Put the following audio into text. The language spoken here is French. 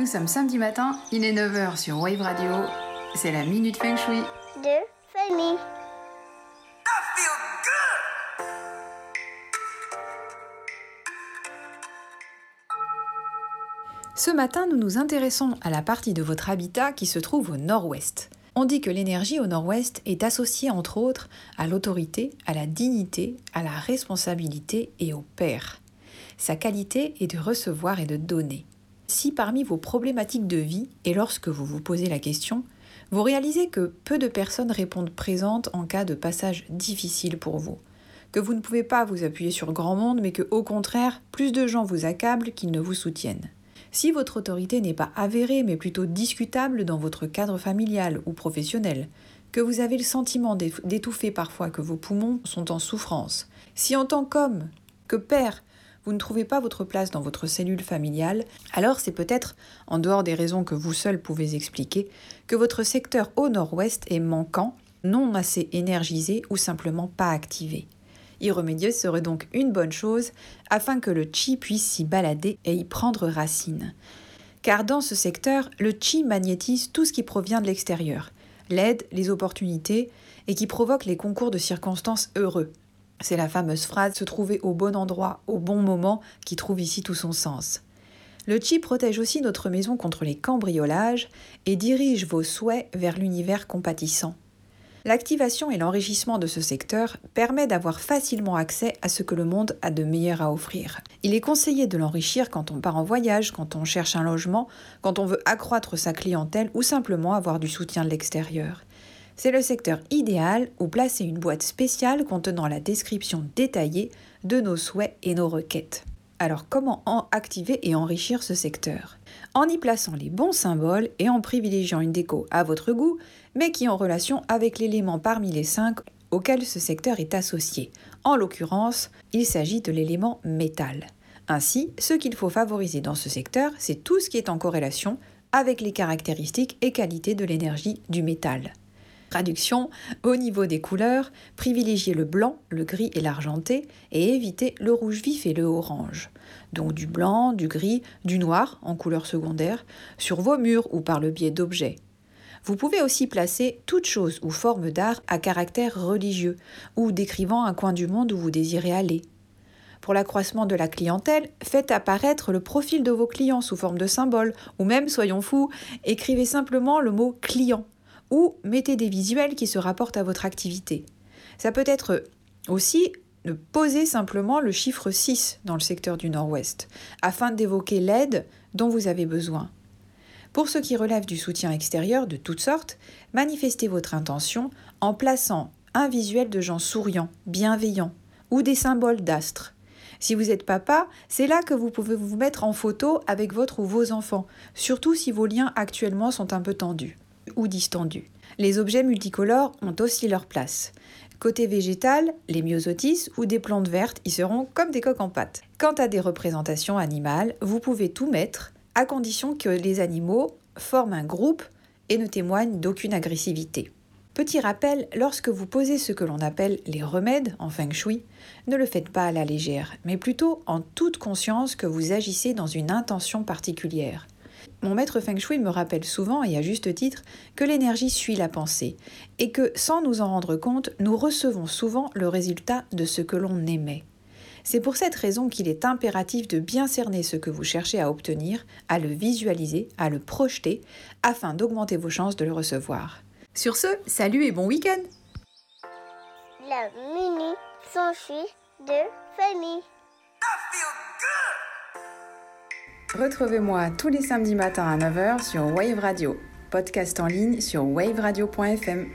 Nous sommes samedi matin, il est 9h sur Wave Radio. C'est la Minute Feng Shui. de famille. Ce matin, nous nous intéressons à la partie de votre habitat qui se trouve au nord-ouest. On dit que l'énergie au nord-ouest est associée entre autres à l'autorité, à la dignité, à la responsabilité et au père. Sa qualité est de recevoir et de donner. Si parmi vos problématiques de vie, et lorsque vous vous posez la question, vous réalisez que peu de personnes répondent présentes en cas de passage difficile pour vous, que vous ne pouvez pas vous appuyer sur grand monde, mais que au contraire, plus de gens vous accablent qu'ils ne vous soutiennent. Si votre autorité n'est pas avérée, mais plutôt discutable dans votre cadre familial ou professionnel, que vous avez le sentiment d'étouffer parfois, que vos poumons sont en souffrance, si en tant qu'homme, que père, vous ne trouvez pas votre place dans votre cellule familiale, alors c'est peut-être, en dehors des raisons que vous seul pouvez expliquer, que votre secteur au nord-ouest est manquant, non assez énergisé ou simplement pas activé. Y remédier serait donc une bonne chose afin que le chi puisse s'y balader et y prendre racine. Car dans ce secteur, le chi magnétise tout ce qui provient de l'extérieur, l'aide, les opportunités, et qui provoque les concours de circonstances heureux. C'est la fameuse phrase se trouver au bon endroit au bon moment qui trouve ici tout son sens. Le chi protège aussi notre maison contre les cambriolages et dirige vos souhaits vers l'univers compatissant. L'activation et l'enrichissement de ce secteur permet d'avoir facilement accès à ce que le monde a de meilleur à offrir. Il est conseillé de l'enrichir quand on part en voyage, quand on cherche un logement, quand on veut accroître sa clientèle ou simplement avoir du soutien de l'extérieur. C'est le secteur idéal où placer une boîte spéciale contenant la description détaillée de nos souhaits et nos requêtes. Alors comment en activer et enrichir ce secteur? En y plaçant les bons symboles et en privilégiant une déco à votre goût, mais qui est en relation avec l'élément parmi les cinq auquel ce secteur est associé. En l'occurrence, il s'agit de l'élément métal. Ainsi, ce qu'il faut favoriser dans ce secteur, c'est tout ce qui est en corrélation avec les caractéristiques et qualités de l'énergie du métal. Traduction, au niveau des couleurs, privilégiez le blanc, le gris et l'argenté et évitez le rouge vif et le orange. Donc du blanc, du gris, du noir en couleur secondaire sur vos murs ou par le biais d'objets. Vous pouvez aussi placer toute chose ou forme d'art à caractère religieux ou décrivant un coin du monde où vous désirez aller. Pour l'accroissement de la clientèle, faites apparaître le profil de vos clients sous forme de symbole, ou même, soyons fous, écrivez simplement le mot client ou mettez des visuels qui se rapportent à votre activité. Ça peut être aussi de poser simplement le chiffre 6 dans le secteur du Nord-Ouest, afin d'évoquer l'aide dont vous avez besoin. Pour ce qui relève du soutien extérieur de toutes sortes, manifestez votre intention en plaçant un visuel de gens souriants, bienveillants, ou des symboles d'astres. Si vous êtes papa, c'est là que vous pouvez vous mettre en photo avec votre ou vos enfants, surtout si vos liens actuellement sont un peu tendus ou distendus. Les objets multicolores ont aussi leur place. Côté végétal, les myosotis ou des plantes vertes y seront comme des coques en pâte. Quant à des représentations animales, vous pouvez tout mettre à condition que les animaux forment un groupe et ne témoignent d'aucune agressivité. Petit rappel, lorsque vous posez ce que l'on appelle les remèdes en feng shui, ne le faites pas à la légère, mais plutôt en toute conscience que vous agissez dans une intention particulière. Mon maître Feng Shui me rappelle souvent, et à juste titre, que l'énergie suit la pensée, et que, sans nous en rendre compte, nous recevons souvent le résultat de ce que l'on aimait. C'est pour cette raison qu'il est impératif de bien cerner ce que vous cherchez à obtenir, à le visualiser, à le projeter, afin d'augmenter vos chances de le recevoir. Sur ce, salut et bon week-end. Retrouvez-moi tous les samedis matins à 9h sur Wave Radio, podcast en ligne sur waveradio.fm.